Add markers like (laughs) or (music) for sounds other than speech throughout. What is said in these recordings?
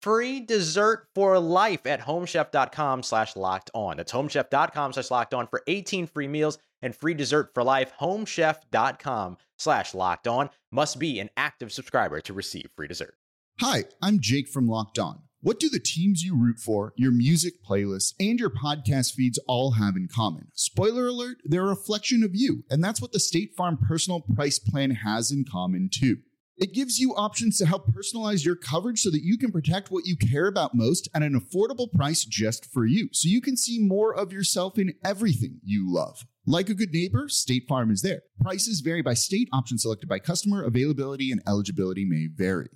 free dessert for life at homechef.com slash locked on. That's homechef.com slash locked on for 18 free meals and free dessert for life. Homechef.com slash locked on must be an active subscriber to receive free dessert. Hi, I'm Jake from Locked On. What do the teams you root for, your music playlists, and your podcast feeds all have in common? Spoiler alert, they're a reflection of you, and that's what the State Farm personal price plan has in common too. It gives you options to help personalize your coverage so that you can protect what you care about most at an affordable price just for you, so you can see more of yourself in everything you love. Like a good neighbor, State Farm is there. Prices vary by state, options selected by customer, availability, and eligibility may vary.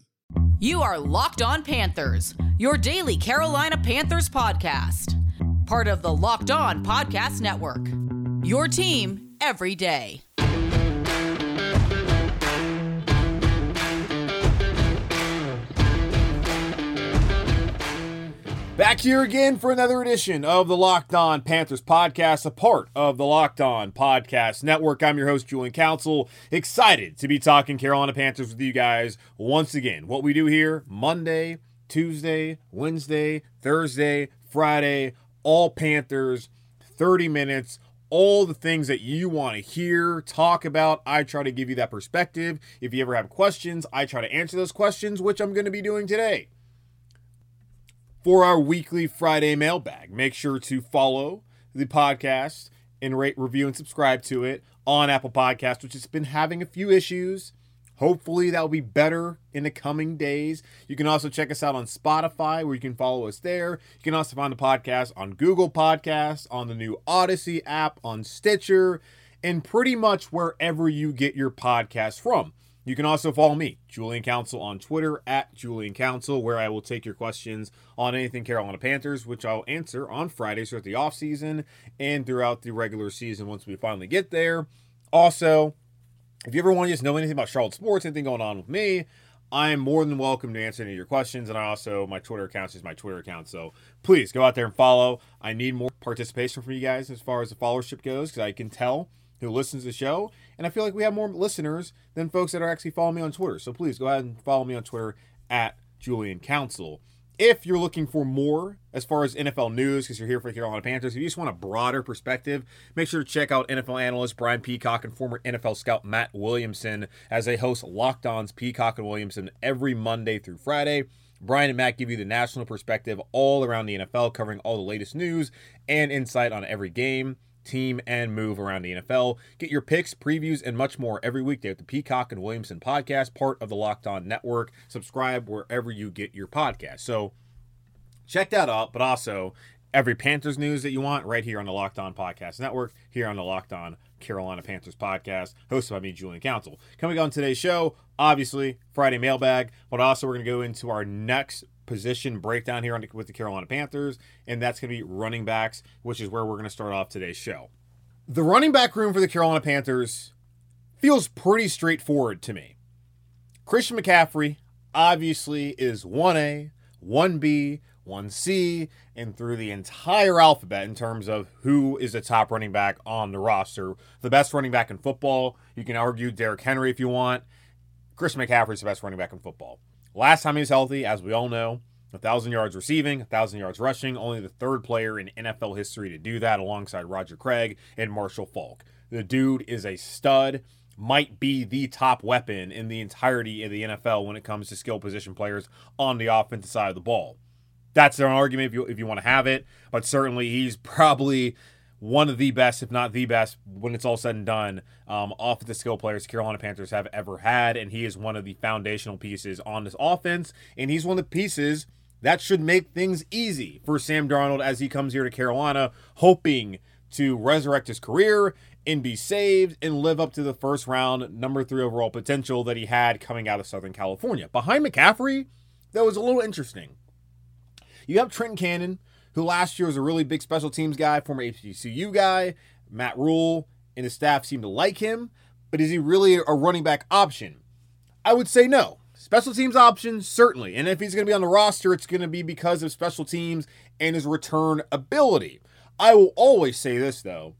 You are Locked On Panthers, your daily Carolina Panthers podcast. Part of the Locked On Podcast Network. Your team every day. Back here again for another edition of the Locked On Panthers podcast, a part of the Locked On Podcast Network. I'm your host, Julian Council. Excited to be talking Carolina Panthers with you guys once again. What we do here Monday, Tuesday, Wednesday, Thursday, Friday, all Panthers, 30 minutes, all the things that you want to hear, talk about. I try to give you that perspective. If you ever have questions, I try to answer those questions, which I'm going to be doing today for our weekly Friday mailbag. Make sure to follow the podcast and rate, review, and subscribe to it on Apple Podcast, which has been having a few issues. Hopefully, that will be better in the coming days. You can also check us out on Spotify, where you can follow us there. You can also find the podcast on Google Podcasts, on the new Odyssey app, on Stitcher, and pretty much wherever you get your podcast from. You can also follow me, Julian Council, on Twitter at Julian Council, where I will take your questions on anything Carolina Panthers, which I'll answer on Fridays throughout the offseason and throughout the regular season once we finally get there. Also, if you ever want to just know anything about Charlotte sports, anything going on with me, I am more than welcome to answer any of your questions. And I also, my Twitter account is my Twitter account. So please go out there and follow. I need more participation from you guys as far as the followership goes because I can tell who listens to the show. And I feel like we have more listeners than folks that are actually following me on Twitter. So please go ahead and follow me on Twitter at Julian Council. If you're looking for more as far as NFL news, because you're here for the Carolina Panthers, if you just want a broader perspective, make sure to check out NFL analyst Brian Peacock and former NFL scout Matt Williamson as they host Locked On's Peacock and Williamson every Monday through Friday. Brian and Matt give you the national perspective all around the NFL, covering all the latest news and insight on every game team, and move around the NFL. Get your picks, previews, and much more every weekday with the Peacock and Williamson podcast, part of the Locked On Network. Subscribe wherever you get your podcast. So check that out, but also every Panthers news that you want right here on the Locked On Podcast Network, here on the Locked On Carolina Panthers podcast, hosted by me, Julian Council. Coming on today's show, obviously, Friday mailbag, but also we're going to go into our next position breakdown here with the Carolina Panthers, and that's going to be running backs, which is where we're going to start off today's show. The running back room for the Carolina Panthers feels pretty straightforward to me. Christian McCaffrey obviously is 1A, 1B, 1C, and through the entire alphabet in terms of who is the top running back on the roster. The best running back in football, you can argue Derrick Henry if you want. Chris is the best running back in football. Last time he was healthy, as we all know, 1,000 yards receiving, 1,000 yards rushing, only the third player in NFL history to do that alongside Roger Craig and Marshall Faulk. The dude is a stud, might be the top weapon in the entirety of the NFL when it comes to skill position players on the offensive side of the ball. That's an argument if you if you want to have it, but certainly he's (laughs) probably one of the best, if not the best, when it's all said and done, um, off the skill players Carolina Panthers have ever had. And he is one of the foundational pieces on this offense. And he's one of the pieces that should make things easy for Sam Darnold as he comes here to Carolina, hoping to resurrect his career and be saved and live up to the first round, number three overall potential that he had coming out of Southern California. Behind McCaffrey, that was a little interesting. You have Trenton Cannon, who last year was a really big special teams guy, former HBCU guy. Matt Rhule and his staff seem to like him, but is he really a running back option? I would say no. Special teams option, certainly. And if he's going to be on the roster, it's going to be because of special teams and his return ability. I will always say this, though.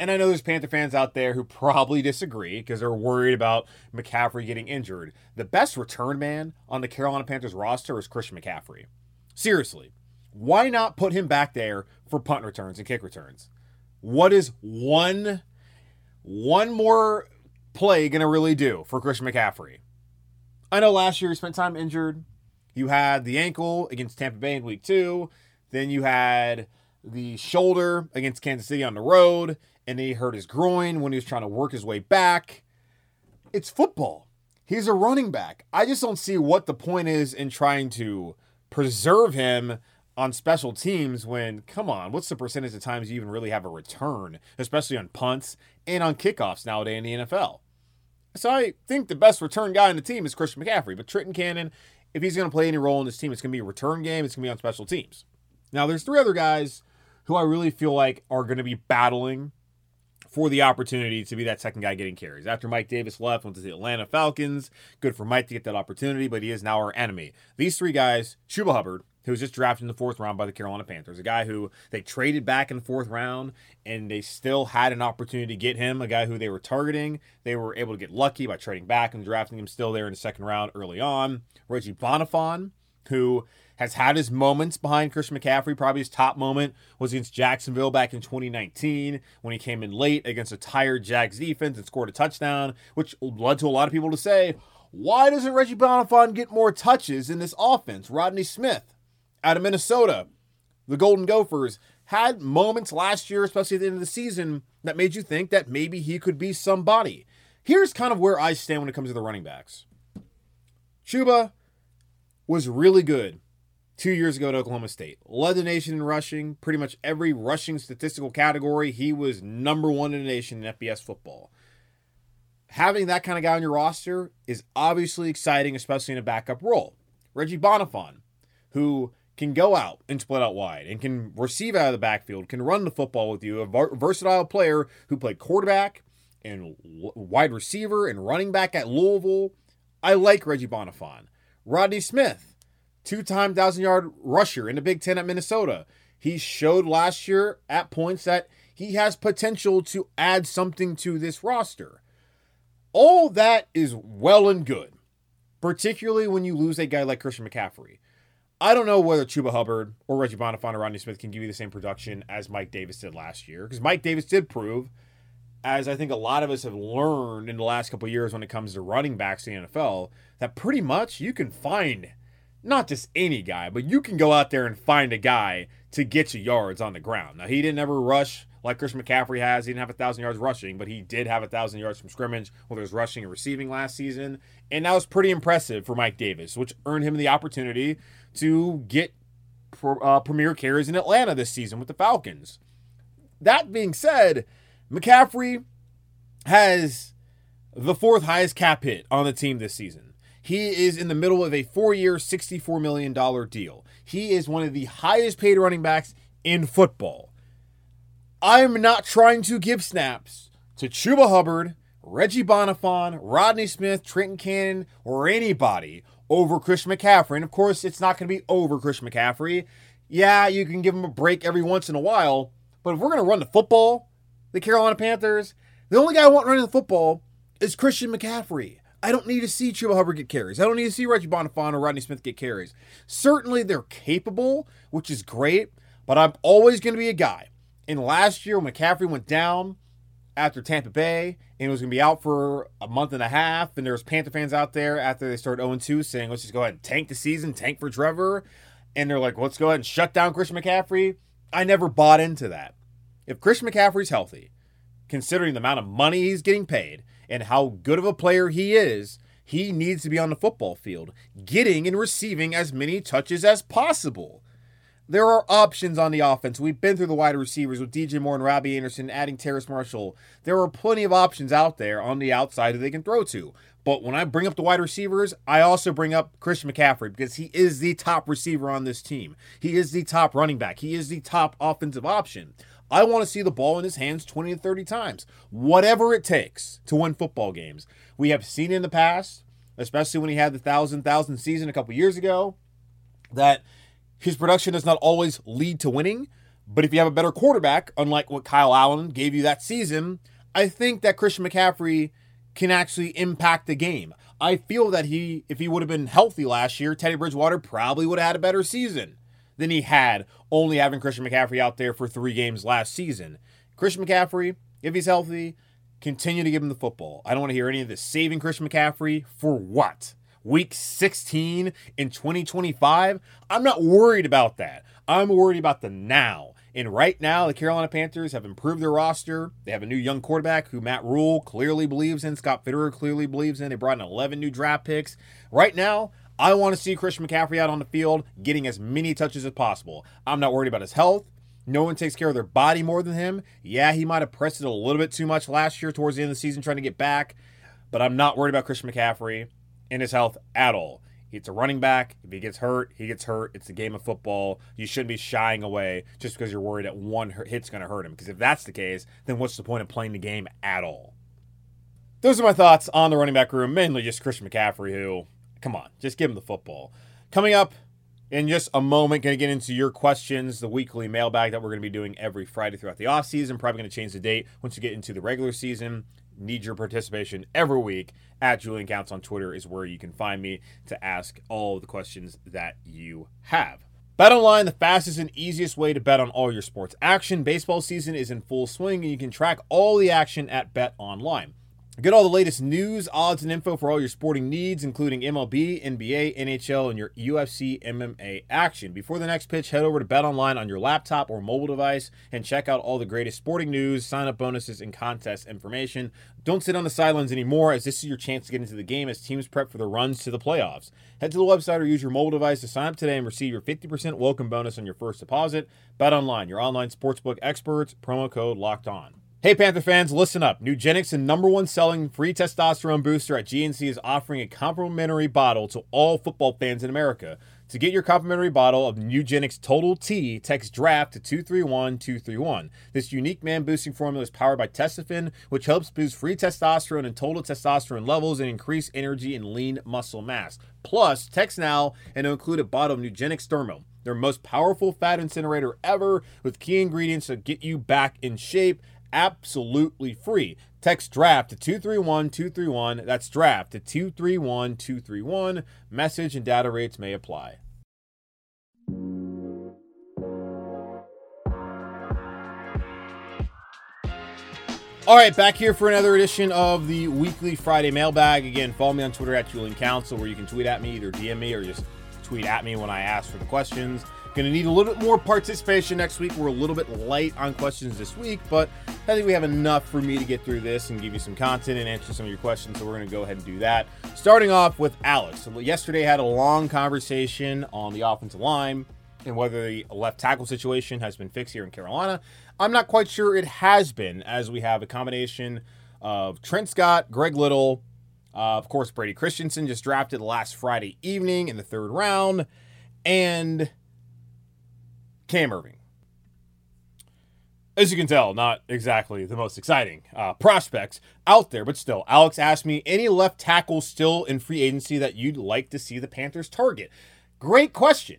And I know there's Panther fans out there who probably disagree because they're worried about McCaffrey getting injured. The best return man on the Carolina Panthers roster is Christian McCaffrey. Seriously, why not put him back there for punt returns and kick returns? What is one one more play going to really do for Christian McCaffrey? I know last year he spent time injured. You had the ankle against Tampa Bay in week 2, then you had the shoulder against Kansas City on the road, and he hurt his groin when he was trying to work his way back. It's football. He's a running back. I just don't see what the point is in trying to preserve him on special teams when, come on, what's the percentage of times you even really have a return, especially on punts and on kickoffs nowadays in the NFL? So I think the best return guy on the team is Christian McCaffrey. But Trenton Cannon, if he's going to play any role in this team, it's going to be a return game. It's going to be on special teams. Now, there's three other guys who I really feel like are going to be battling for the opportunity to be that second guy getting carries. After Mike Davis left, went to the Atlanta Falcons. Good for Mike to get that opportunity, but he is now our enemy. These three guys, Chuba Hubbard, who was just drafted in the fourth round by the Carolina Panthers. A guy who they traded back in the fourth round and they still had an opportunity to get him, a guy who they were targeting. They were able to get lucky by trading back and drafting him still there in the second round early on. Reggie Bonnafon, who has had his moments behind Christian McCaffrey. Probably his top moment was against Jacksonville back in 2019 when he came in late against a tired Jags defense and scored a touchdown, which led to a lot of people to say, why doesn't Reggie Bonnafon get more touches in this offense? Rodney Smith, out of Minnesota. The Golden Gophers had moments last year, especially at the end of the season, that made you think that maybe he could be somebody. Here's kind of where I stand when it comes to the running backs. Chuba was really good two years ago at Oklahoma State. Led the nation in rushing, pretty much every rushing statistical category. He was number one in the nation in FBS football. Having that kind of guy on your roster is obviously exciting, especially in a backup role. Reggie Bonnafon, who can go out and split out wide and can receive out of the backfield, can run the football with you, a versatile player who played quarterback and wide receiver and running back at Louisville. I like Reggie Bonnafon. Rodney Smith, two time 1,000 yard rusher in the Big Ten at Minnesota. He showed last year at points that he has potential to add something to this roster. All that is well and good, particularly when you lose a guy like Christian McCaffrey. I don't know whether Chuba Hubbard or Reggie Bonnafon or Rodney Smith can give you the same production as Mike Davis did last year. Because Mike Davis did prove, as I think a lot of us have learned in the last couple years when it comes to running backs in the NFL, that pretty much you can find not just any guy, but you can go out there and find a guy to get you yards on the ground. Now, he didn't ever rush like Chris McCaffrey has. He didn't have a thousand yards rushing, but he did have a thousand yards from scrimmage, whether it was rushing and receiving last season. And that was pretty impressive for Mike Davis, which earned him the opportunity to get uh, premier carries in Atlanta this season with the Falcons. That being said, McCaffrey has the fourth highest cap hit on the team this season. He is in the middle of a four year, $64 million deal. He is one of the highest paid running backs in football. I'm not trying to give snaps to Chuba Hubbard, Reggie Bonnafon, Rodney Smith, Trenton Cannon, or anybody over Chris McCaffrey. And of course, it's not going to be over Chris McCaffrey. Yeah, you can give him a break every once in a while, but if we're going to run the football, the Carolina Panthers, the only guy I want running the football is Christian McCaffrey. I don't need to see Chuba Hubbard get carries. I don't need to see Reggie Bonnafon or Rodney Smith get carries. Certainly they're capable, which is great, but I'm always going to be a guy. And last year when McCaffrey went down after Tampa Bay and was going to be out for a month and a half, and there was Panther fans out there after they started 0-2 saying, let's just go ahead and tank the season, tank for Trevor. And they're like, let's go ahead and shut down Christian McCaffrey. I never bought into that. If Christian McCaffrey's healthy, considering the amount of money he's getting paid and how good of a player he is, he needs to be on the football field, getting and receiving as many touches as possible. There are options on the offense. We've been through the wide receivers with DJ Moore and Robbie Anderson, adding Terrace Marshall. There are plenty of options out there on the outside that they can throw to. But when I bring up the wide receivers, I also bring up Christian McCaffrey because he is the top receiver on this team. He is the top running back. He is the top offensive option. I want to see the ball in his hands 20 to 30 times, whatever it takes to win football games. We have seen in the past, especially when he had the thousand thousand season a couple years ago, that his production does not always lead to winning. But if you have a better quarterback, unlike what Kyle Allen gave you that season, I think that Christian McCaffrey can actually impact the game. I feel that he, if he would have been healthy last year, Teddy Bridgewater probably would have had a better season than he had only having Christian McCaffrey out there for three games last season. Christian McCaffrey, if he's healthy, continue to give him the football. I don't want to hear any of this saving Christian McCaffrey for what? Week 16 in 2025? I'm not worried about that. I'm worried about the now. And right now, the Carolina Panthers have improved their roster. They have a new young quarterback who Matt Rhule clearly believes in. Scott Fitterer clearly believes in. They brought in 11 new draft picks. Right now, I want to see Christian McCaffrey out on the field getting as many touches as possible. I'm not worried about his health. No one takes care of their body more than him. Yeah, he might have pressed it a little bit too much last year towards the end of the season trying to get back, but I'm not worried about Christian McCaffrey and his health at all. It's a running back. If he gets hurt, he gets hurt. It's a game of football. You shouldn't be shying away just because you're worried that one hit's going to hurt him. Because if that's the case, then what's the point of playing the game at all? Those are my thoughts on the running back room, mainly just Christian McCaffrey, who Come on, just give him the football. Coming up in just a moment, going to get into your questions, the weekly mailbag that we're going to be doing every Friday throughout the off season. Probably going to change the date once you get into the regular season. Need your participation every week at Julian Counts on Twitter is where you can find me to ask all the questions that you have. Bet online, the fastest and easiest way to bet on all your sports action. Baseball season is in full swing, and you can track all the action at Bet Online. Get all the latest news, odds, and info for all your sporting needs, including MLB, NBA, NHL, and your UFC MMA action. Before the next pitch, head over to Bet Online on your laptop or mobile device and check out all the greatest sporting news, sign up bonuses, and contest information. Don't sit on the sidelines anymore, as this is your chance to get into the game as teams prep for the runs to the playoffs. Head to the website or use your mobile device to sign up today and receive your 50% welcome bonus on your first deposit. Bet Online, your online sportsbook experts, promo code locked on. Hey Panther fans, listen up. Nugenix, the number one selling free testosterone booster at GNC, is offering a complimentary bottle to all football fans in America. To get your complimentary bottle of Nugenix Total T, text DRAFT to 231231. This unique man boosting formula is powered by Testofen, which helps boost free testosterone and total testosterone levels and increase energy and lean muscle mass. Plus, text now and it'll include a bottle of Nugenix Thermo, their most powerful fat incinerator ever, with key ingredients to get you back in shape absolutely free. Text draft to 231231. That's draft to 231231. Message and data rates may apply. All right, back here for another edition of the weekly Friday mailbag. Again, follow me on Twitter at Julian Council, where you can tweet at me, either DM me or just tweet at me when I ask for the questions. Going to need a little bit more participation next week. We're a little bit light on questions this week, but I think we have enough for me to get through this and give you some content and answer some of your questions. So we're going to go ahead and do that. Starting off with Alex. So yesterday had a long conversation on the offensive line and whether the left tackle situation has been fixed here in Carolina. I'm not quite sure it has been, as we have a combination of Trent Scott, Greg Little, uh, of course, Brady Christensen just drafted last Friday evening in the third round, and Cam Erving. As you can tell, not exactly the most exciting uh, prospects out there, but still. Alex asked me any left tackles still in free agency that you'd like to see the Panthers target. Great question.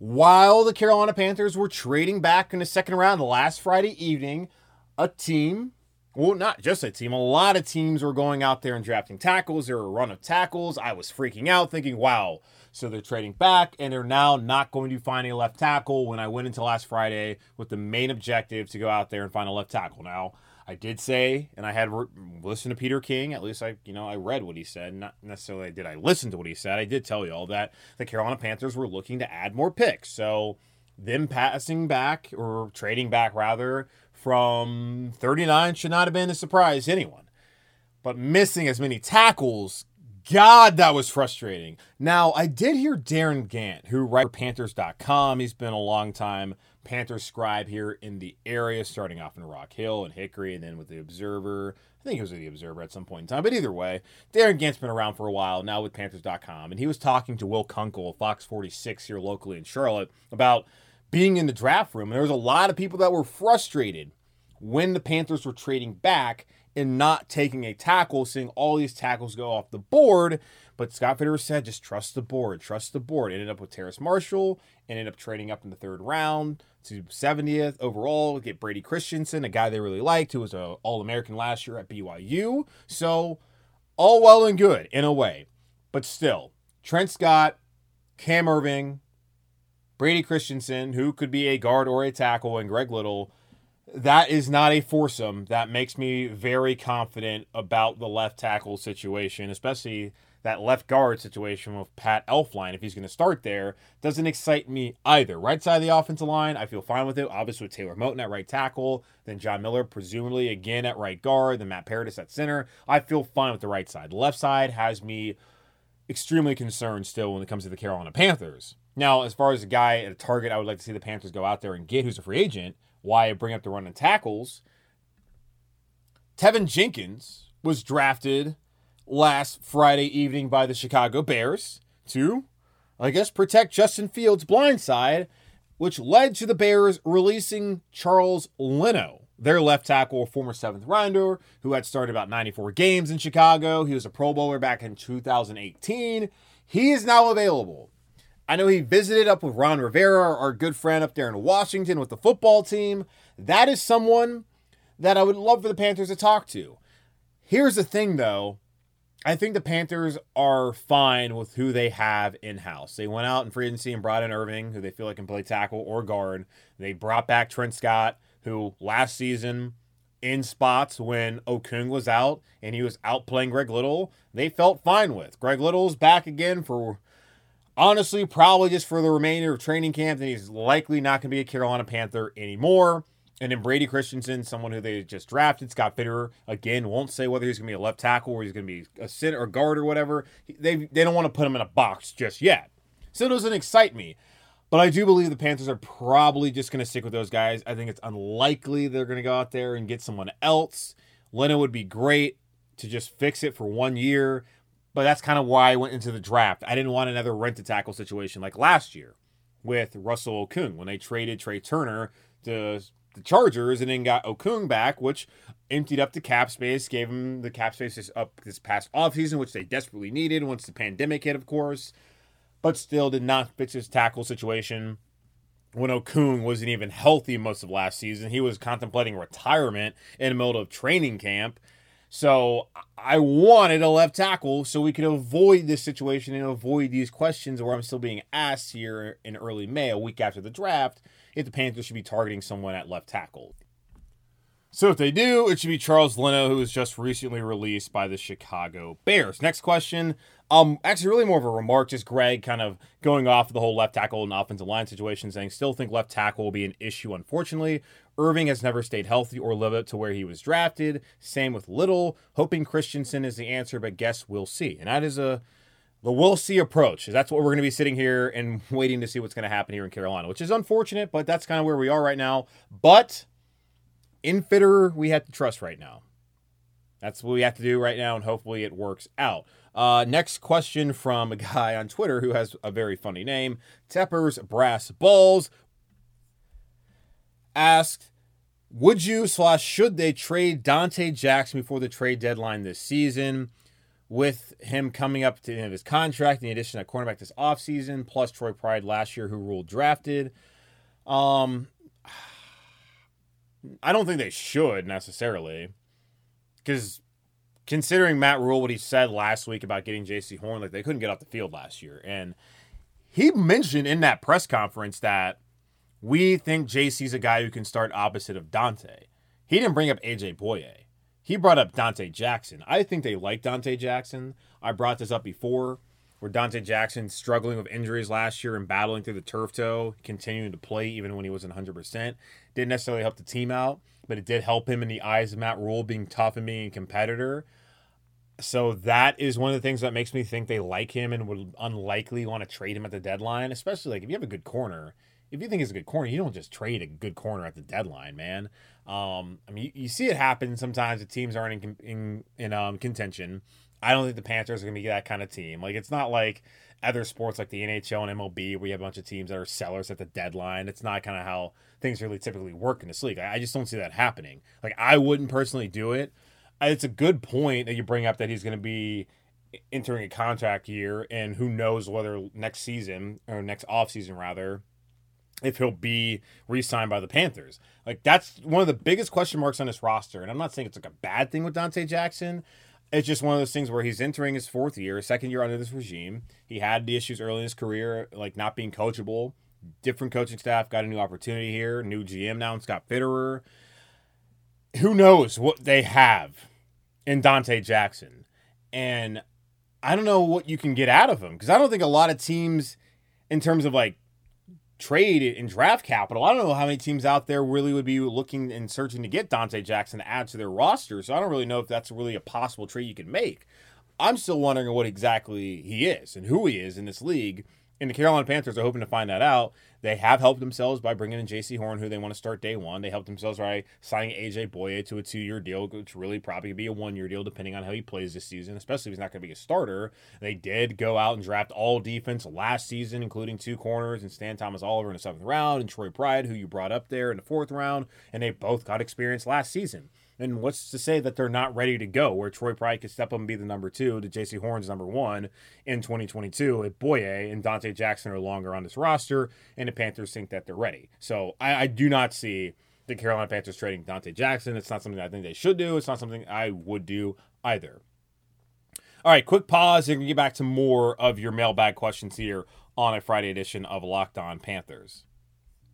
while the Carolina Panthers were trading back in the second round last Friday evening, a team, well, not just a team, a lot of teams were going out there and drafting tackles. There were a run of tackles. I was freaking out, thinking, wow. So they're trading back, and they're now not going to find a left tackle when I went into last Friday with the main objective to go out there and find a left tackle. Now, I did say, and I had re- listened to Peter King. At least I, you know, I read what he said. Not necessarily did I listen to what he said. I did tell you all that the Carolina Panthers were looking to add more picks. So them passing back or trading back rather from 39 should not have been a surprise to anyone. But missing as many tackles, God, that was frustrating. Now, I did hear Darin Gantt, who writes for Panthers.com. He's been a long time Panthers scribe here in the area, starting off in Rock Hill and Hickory, and then with the Observer. I think he was with the Observer at some point in time. But either way, Darin Gantt's been around for a while now with Panthers.com, and he was talking to Will Kunkel, of Fox 46 here locally in Charlotte, about being in the draft room. And there was a lot of people that were frustrated when the Panthers were trading back and not taking a tackle, seeing all these tackles go off the board. But Scott Fitterer said, just trust the board, trust the board. Ended up with Terrace Marshall, ended up trading up in the third round to 70th overall, get Brady Christensen, a guy they really liked, who was a All-American last year at BYU. So all well and good in a way. But still, Trent Scott, Cam Erving, Brady Christensen, who could be a guard or a tackle, and Greg Little, that is not a foursome that makes me very confident about the left tackle situation, especially that left guard situation with Pat Elflein, if he's going to start there, doesn't excite me either. Right side of the offensive line, I feel fine with it. Obviously, with Taylor Moton at right tackle, then John Miller, presumably again at right guard, then Matt Paradis at center. I feel fine with the right side. The left side has me extremely concerned still when it comes to the Carolina Panthers. Now, as far as a guy at a target, I would like to see the Panthers go out there and get who's a free agent. Why I bring up the run and tackles. Teven Jenkins was drafted last Friday evening by the Chicago Bears to, I guess, protect Justin Fields' blind side, which led to the Bears releasing Charles Leno, their left tackle, former seventh rounder, who had started about 94 games in Chicago. He was a Pro Bowler back in 2018. He is now available. I know he visited up with Ron Rivera, our good friend up there in Washington with the football team. That is someone that I would love for the Panthers to talk to. Here's the thing, though I think the Panthers are fine with who they have in house. They went out in free agency and brought in Erving, who they feel like can play tackle or guard. They brought back Trent Scott, who last season in spots when Okung was out and he was out playing Greg Little, they felt fine with. Greg Little's back again for honestly probably just for the remainder of training camp, and he's likely not going to be a Carolina Panther anymore. And then Brady Christensen, someone who they just drafted, Scott Fitterer, again, won't say whether he's going to be a left tackle or he's going to be a center or guard or whatever. They, they don't want to put him in a box just yet. So it doesn't excite me. But I do believe the Panthers are probably just going to stick with those guys. I think it's unlikely they're going to go out there and get someone else. Leno would be great to just fix it for one year. But that's kind of why I went into the draft. I didn't want another rent to tackle situation like last year with Russell Okung when they traded Trai Turner to the Chargers and then got Okung back, which emptied up the cap space, gave them the cap space up this past offseason, which they desperately needed once the pandemic hit, of course, but still did not fix his tackle situation. When Okung wasn't even healthy most of last season, he was contemplating retirement in the middle of training camp. So I wanted a left tackle so we could avoid this situation and avoid these questions where I'm still being asked here in early May, a week after the draft if the Panthers should be targeting someone at left tackle. So if they do, it should be Charles Leno, who was just recently released by the Chicago Bears. Next question. Um, actually, really more of a remark, just Greg kind of going off the whole left tackle and offensive line situation, saying still think left tackle will be an issue. Unfortunately, Erving has never stayed healthy or lived up to where he was drafted. Same with Little. Hoping Christensen is the answer, but guess we'll see. And that is a the we'll see approach. That's what we're going to be sitting here and (laughs) waiting to see what's going to happen here in Carolina, which is unfortunate, but that's kind of where we are right now. But in Fitter, we have to trust right now. That's what we have to do right now, and hopefully it works out. Uh, next question from a guy on Twitter who has a very funny name Tepper's Brass Balls asked, Would you slash should they trade Dante Jackson before the trade deadline this season? with him coming up to the end of his contract, in addition to cornerback this offseason, plus Troy Pride last year, who Rhule drafted. Um, I don't think they should necessarily, because considering Matt Rhule what he said last week about getting Jaycee Horn, like they couldn't get off the field last year, and he mentioned in that press conference that we think Jaycee's a guy who can start opposite of Dante. He didn't bring up AJ Bouye. He brought up Dante Jackson. I think they like Dante Jackson. I brought this up before where Dante Jackson struggling with injuries last year and battling through the turf toe, continuing to play even when he wasn't 100%. Didn't necessarily help the team out, but it did help him in the eyes of Matt Rhule being tough and being a competitor. So that is one of the things that makes me think they like him and would unlikely want to trade him at the deadline, especially like if you have a good corner. If you think he's a good corner, you don't just trade a good corner at the deadline, man. Um, I mean, you, you see it happen sometimes. The teams aren't in in, in um, contention. I don't think the Panthers are going to be that kind of team. Like it's not like other sports like the NHL and MLB where you have a bunch of teams that are sellers at the deadline. It's not kind of how things really typically work in this league. I, I just don't see that happening. Like I wouldn't personally do it. It's a good point that you bring up that he's going to be entering a contract year, and who knows whether next season or next off season rather if he'll be re-signed by the Panthers. Like that's one of the biggest question marks on this roster. And I'm not saying it's like a bad thing with Dante Jackson. It's just one of those things where he's entering his fourth year, second year under this regime. He had the issues early in his career, like not being coachable. Different coaching staff got a new opportunity here. New GM now, Scott Fitterer. Who knows what they have in Dante Jackson? And I don't know what you can get out of him because I don't think a lot of teams, in terms of like trade in draft capital. I don't know how many teams out there really would be looking and searching to get Dante Jackson to add to their roster. So I don't really know if that's really a possible trade you can make. I'm still wondering what exactly he is and who he is in this league and the Carolina Panthers are hoping to find that out. They have helped themselves by bringing in Jaycee Horn, who they want to start day one. They helped themselves by signing AJ Bouye to a two year deal, which really probably could be a one year deal depending on how he plays this season, especially if he's not going to be a starter. They did go out and draft all defense last season, including two corners and Stantley Thomas-Oliver in the seventh round and Troy Pride, who you brought up there in the fourth round, and they both got experience last season. And what's to say that they're not ready to go, where Troy Pride could step up and be the number two to Jaycee Horn's number one in 2022 if Bouye and Dante Jackson are longer on this roster, and the Panthers think that they're ready. So I, I do not see the Carolina Panthers trading Dante Jackson. It's not something I think they should do. It's not something I would do either. All right, quick pause and get back to more of your mailbag questions here on a Friday edition of Locked On Panthers.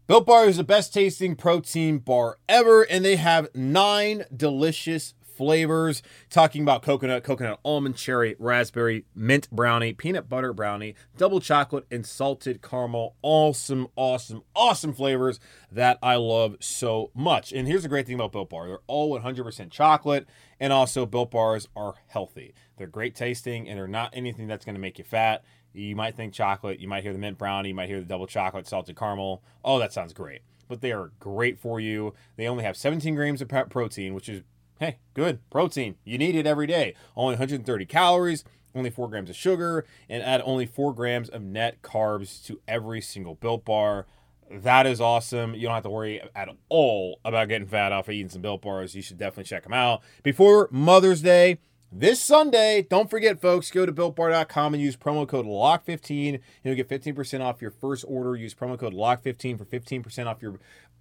Built Bar is the best tasting protein bar ever, and they have nine delicious flavors. Talking about coconut, coconut almond, cherry, raspberry, mint brownie, peanut butter brownie, double chocolate, and salted caramel. Awesome, awesome, awesome flavors that I love so much. And here's the great thing about Built Bar they're all 100% chocolate, and also Built Bars are healthy. They're great tasting, and they're not anything that's going to make you fat. You might think chocolate, you might hear the mint brownie, you might hear the double chocolate salted caramel. Oh, that sounds great. But they are great for you. They only have 17 grams of protein, which is, hey, good protein. You need it every day. Only 130 calories, only 4 grams of sugar, and add only 4 grams of net carbs to every single built bar. That is awesome. You don't have to worry at all about getting fat off of eating some built bars. You should definitely check them out. Before Mother's Day, this Sunday, don't forget, folks, go to builtbar.com and use promo code LOCK15 and you'll get 15% off your first order. Use promo code LOCK15 for 15% off your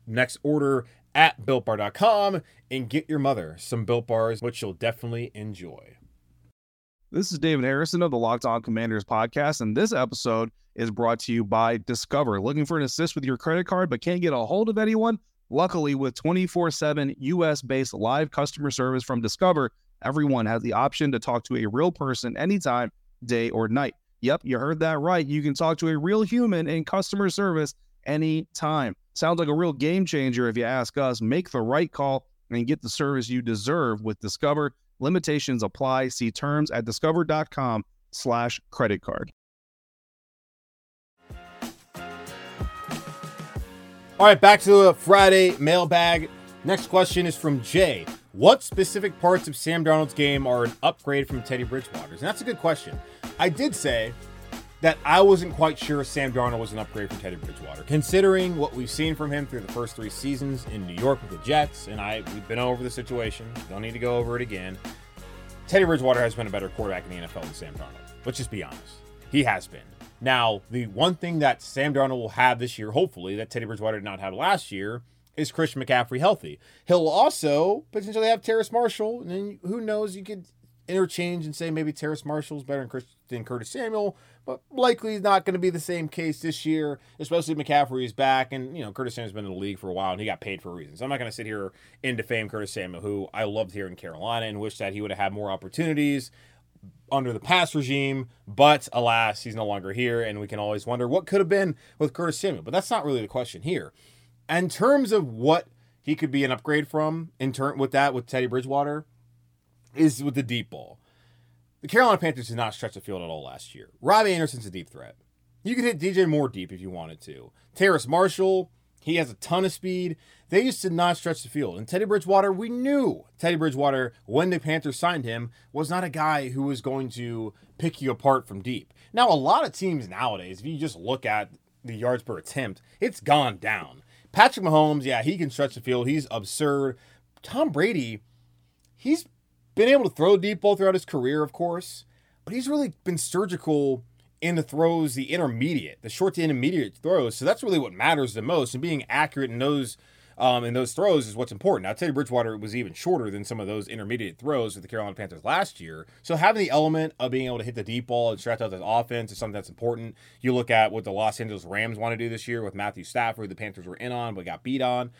next order at builtbar.com and get your mother some built bars, which you'll definitely enjoy. This is David Harrison of the Locked On Commanders podcast, and this episode is brought to you by Discover. Looking for an assist with your credit card but can't get a hold of anyone? Luckily, with 24 7 US based live customer service from Discover, Everyone has the option to talk to a real person anytime, day or night. Yep, you heard that right. You can talk to a real human in customer service anytime. Sounds like a real game changer if you ask us. Make the right call and get the service you deserve with Discover. Limitations apply. See terms at discover.com slash credit card. All right, back to the Friday mailbag. Next question is from Jay. What specific parts of Sam Darnold's game are an upgrade from Teddy Bridgewater's? And that's a good question. I did say that I wasn't quite sure Sam Darnold was an upgrade from Teddy Bridgewater, considering what we've seen from him through the first three seasons in New York with the Jets. And I we've been over the situation. Don't need to go over it again. Teddy Bridgewater has been a better quarterback in the NFL than Sam Darnold. Let's just be honest. He has been. Now, the one thing that Sam Darnold will have this year, hopefully, that Teddy Bridgewater did not have last year, is Christian McCaffrey healthy. He'll also potentially have Terrace Marshall, and then who knows, you could interchange and say maybe Terrace Marshall's better than, Curtis Samuel, but likely not going to be the same case this year, especially McCaffrey is back. And, you know, Curtis Samuel's been in the league for a while and he got paid for a reason. So I'm not going to sit here and defame Curtis Samuel, who I loved here in Carolina and wish that he would have had more opportunities under the past regime. But alas, he's no longer here. And we can always wonder what could have been with Curtis Samuel. But that's not really the question here. In terms of what he could be an upgrade from in turn with that with Teddy Bridgewater is with the deep ball. The Carolina Panthers did not stretch the field at all last year. Robbie Anderson's a deep threat. You could hit DJ Moore deep if you wanted to. Terrace Marshall, he has a ton of speed. They used to not stretch the field. And Teddy Bridgewater, we knew Teddy Bridgewater, when the Panthers signed him, was not a guy who was going to pick you apart from deep. Now, a lot of teams nowadays, if you just look at the yards per attempt, it's gone down. Patrick Mahomes, yeah, he can stretch the field. He's absurd. Tom Brady, he's been able to throw deep ball throughout his career, of course, but he's really been surgical in the throws, the intermediate, the short to intermediate throws. So that's really what matters the most. And being accurate in those um, in those throws is what's important. Now, Teddy Bridgewater was even shorter than some of those intermediate throws with the Carolina Panthers last year. So having the element of being able to hit the deep ball and stretch out the offense is something that's important. You look at what the Los Angeles Rams want to do this year with Matthew Stafford, the Panthers were in on but got beat on.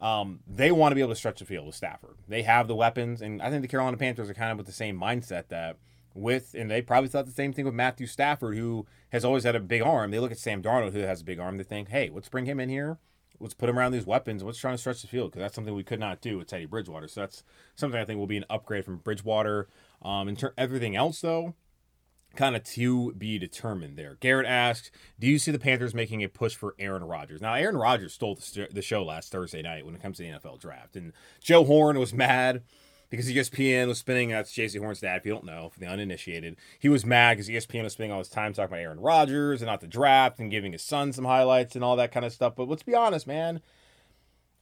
Um, they want to be able to stretch the field with Stafford. They have the weapons, and I think the Carolina Panthers are kind of with the same mindset that with, and they probably thought the same thing with Matthew Stafford, who has always had a big arm. They look at Sam Darnold, who has a big arm. They think, hey, let's bring him in here. Let's put him around these weapons. Let's try to stretch the field because that's something we could not do with Teddy Bridgewater. So that's something I think will be an upgrade from Bridgewater. Um, in ter- everything else, though, kind of to be determined there. Garrett asked, "Do you see the Panthers making a push for Aaron Rodgers?" Now, Aaron Rodgers stole the show last Thursday night when it comes to the NFL draft, and Joe Horn was (laughs) mad because ESPN was spending. That's Jaycee Horn's dad. If you don't know, for the uninitiated, he was mad because ESPN was spending all his time talking about Aaron Rodgers and not the draft and giving his son some highlights and all that kind of stuff. But let's be honest, man.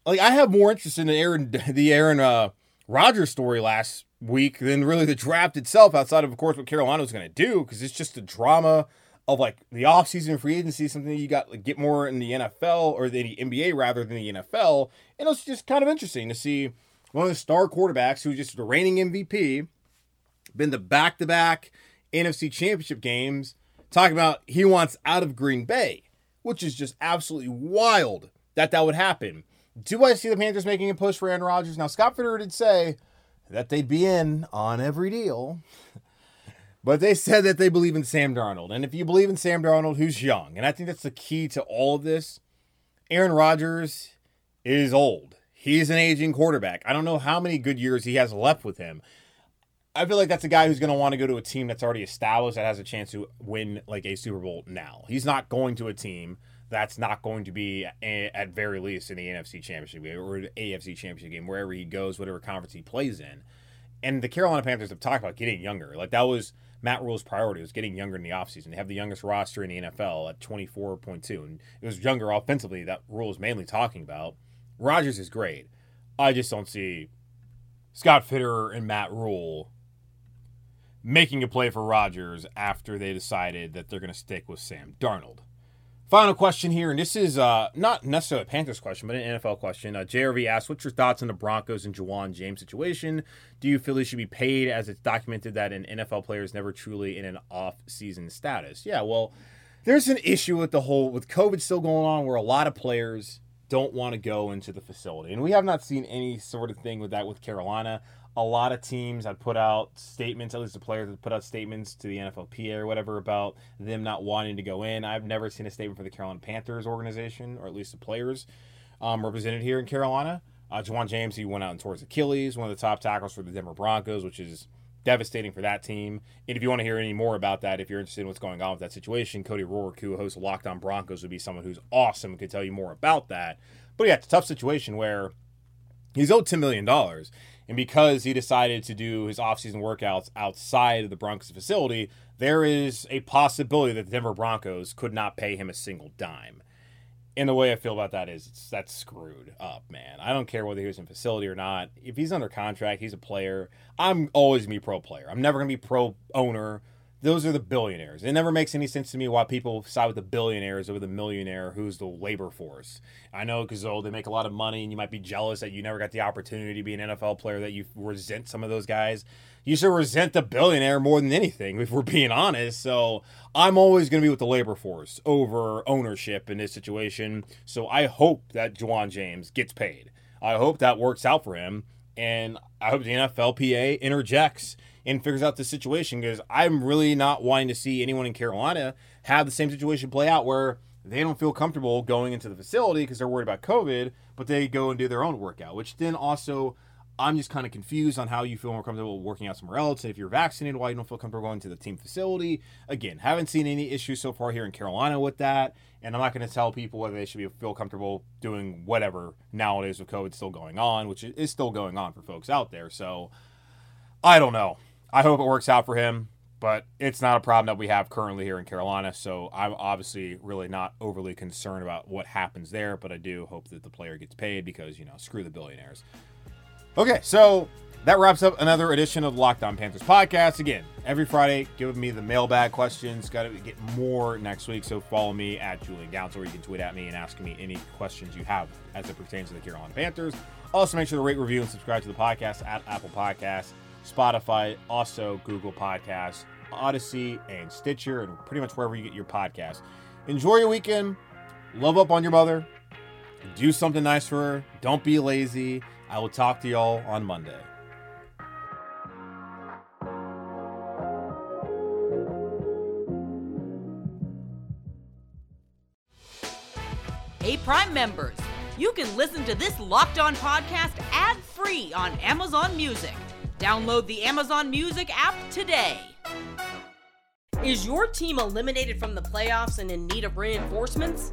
Like I have more interest in the Aaron (laughs) the Aaron uh, Rodgers story last week than really the draft itself, outside of, of course, what Carolina was going to do, because it's just the drama of like the offseason free agency, something you got like get more in the NFL or the NBA rather than the NFL. And it's just kind of interesting to see one of the star quarterbacks who's just the reigning MVP, been the back to back NFC championship games, talking about he wants out of Green Bay, which is just absolutely wild that that would happen. Do I see the Panthers making a push for Aaron Rodgers? Now, Scott Fitterer did say that they'd be in on every deal. (laughs) But they said that they believe in Sam Darnold. And if you believe in Sam Darnold, who's young, and I think that's the key to all of this, Aaron Rodgers is old. He's an aging quarterback. I don't know how many good years he has left with him. I feel like that's a guy who's going to want to go to a team that's already established that has a chance to win like a Super Bowl now. He's not going to a team that's not going to be a, at very least in the NFC Championship game or the AFC Championship game, wherever he goes, whatever conference he plays in. And the Carolina Panthers have talked about getting younger. Like that was Matt Rhule's priority was getting younger in the offseason. They have the youngest roster in the NFL at 24.2. And it was younger offensively that Rhule is mainly talking about. Rodgers is great. I just don't see Scott Fitterer and Matt Rhule making a play for Rodgers after they decided that they're going to stick with Sam Darnold. Final question here, and this is uh, not necessarily a Panthers question, but an NFL question. Uh, JRV asks, "What's your thoughts on the Broncos and Ja'Wuan James situation? Do you feel he should be paid, as it's documented that an NFL player is never truly in an off-season status?" Yeah, well, there's an issue with the whole with COVID still going on, where a lot of players don't want to go into the facility, and we have not seen any sort of thing with that with Carolina a lot of teams have put out statements, at least the players have put out statements to the NFLPA or whatever about them not wanting to go in. I've never seen a statement for the Carolina Panthers organization, or at least the players um, represented here in Carolina. Uh, Ja'Wuan James, he went out and tore his Achilles, one of the top tackles for the Denver Broncos, which is devastating for that team. And if you want to hear any more about that, if you're interested in what's going on with that situation, Cody Roark, who hosts Locked On Broncos, would be someone who's awesome and could tell you more about that. But yeah, it's a tough situation where he's owed $10 million. And because he decided to do his offseason workouts outside of the Broncos facility, there is a possibility that the Denver Broncos could not pay him a single dime. And the way I feel about that is that's screwed up, man. I don't care whether he was in facility or not. If he's under contract, he's a player. I'm always gonna be pro player. I'm never gonna be pro owner. Those are the billionaires. It never makes any sense to me why people side with the billionaires over the millionaire who's the labor force. I know because oh, they make a lot of money and you might be jealous that you never got the opportunity to be an NFL player, that you resent some of those guys. You should resent the billionaire more than anything, if we're being honest. So I'm always going to be with the labor force over ownership in this situation. So I hope that Ja'Wuan James gets paid. I hope that works out for him. And I hope the NFLPA interjects and figures out the situation because I'm really not wanting to see anyone in Carolina have the same situation play out where they don't feel comfortable going into the facility because they're worried about COVID, but they go and do their own workout, which then also I'm just kind of confused on how you feel more comfortable working out somewhere else. And if you're vaccinated, why you don't feel comfortable going to the team facility. Again, haven't seen any issues so far here in Carolina with that. And I'm not going to tell people whether they should be, feel comfortable doing whatever nowadays with COVID still going on, which is still going on for folks out there. So I don't know. I hope it works out for him, but it's not a problem that we have currently here in Carolina. So I'm obviously really not overly concerned about what happens there, but I do hope that the player gets paid because, you know, screw the billionaires. Okay, so that wraps up another edition of the Locked On Panthers podcast. Again, every Friday, giving me the mailbag questions. Got to get more next week, so follow me at Julian Gouns, or you can tweet at me and ask me any questions you have as it pertains to the Carolina Panthers. Also, make sure to rate, review, and subscribe to the podcast at Apple Podcasts. Spotify, also Google Podcasts, Odyssey, and Stitcher, and pretty much wherever you get your podcasts. Enjoy your weekend. Love up on your mother. Do something nice for her. Don't be lazy. I will talk to y'all on Monday. Hey, Prime members, you can listen to this Locked On podcast ad free on Amazon Music. Download the Amazon Music app today. Is your team eliminated from the playoffs and in need of reinforcements?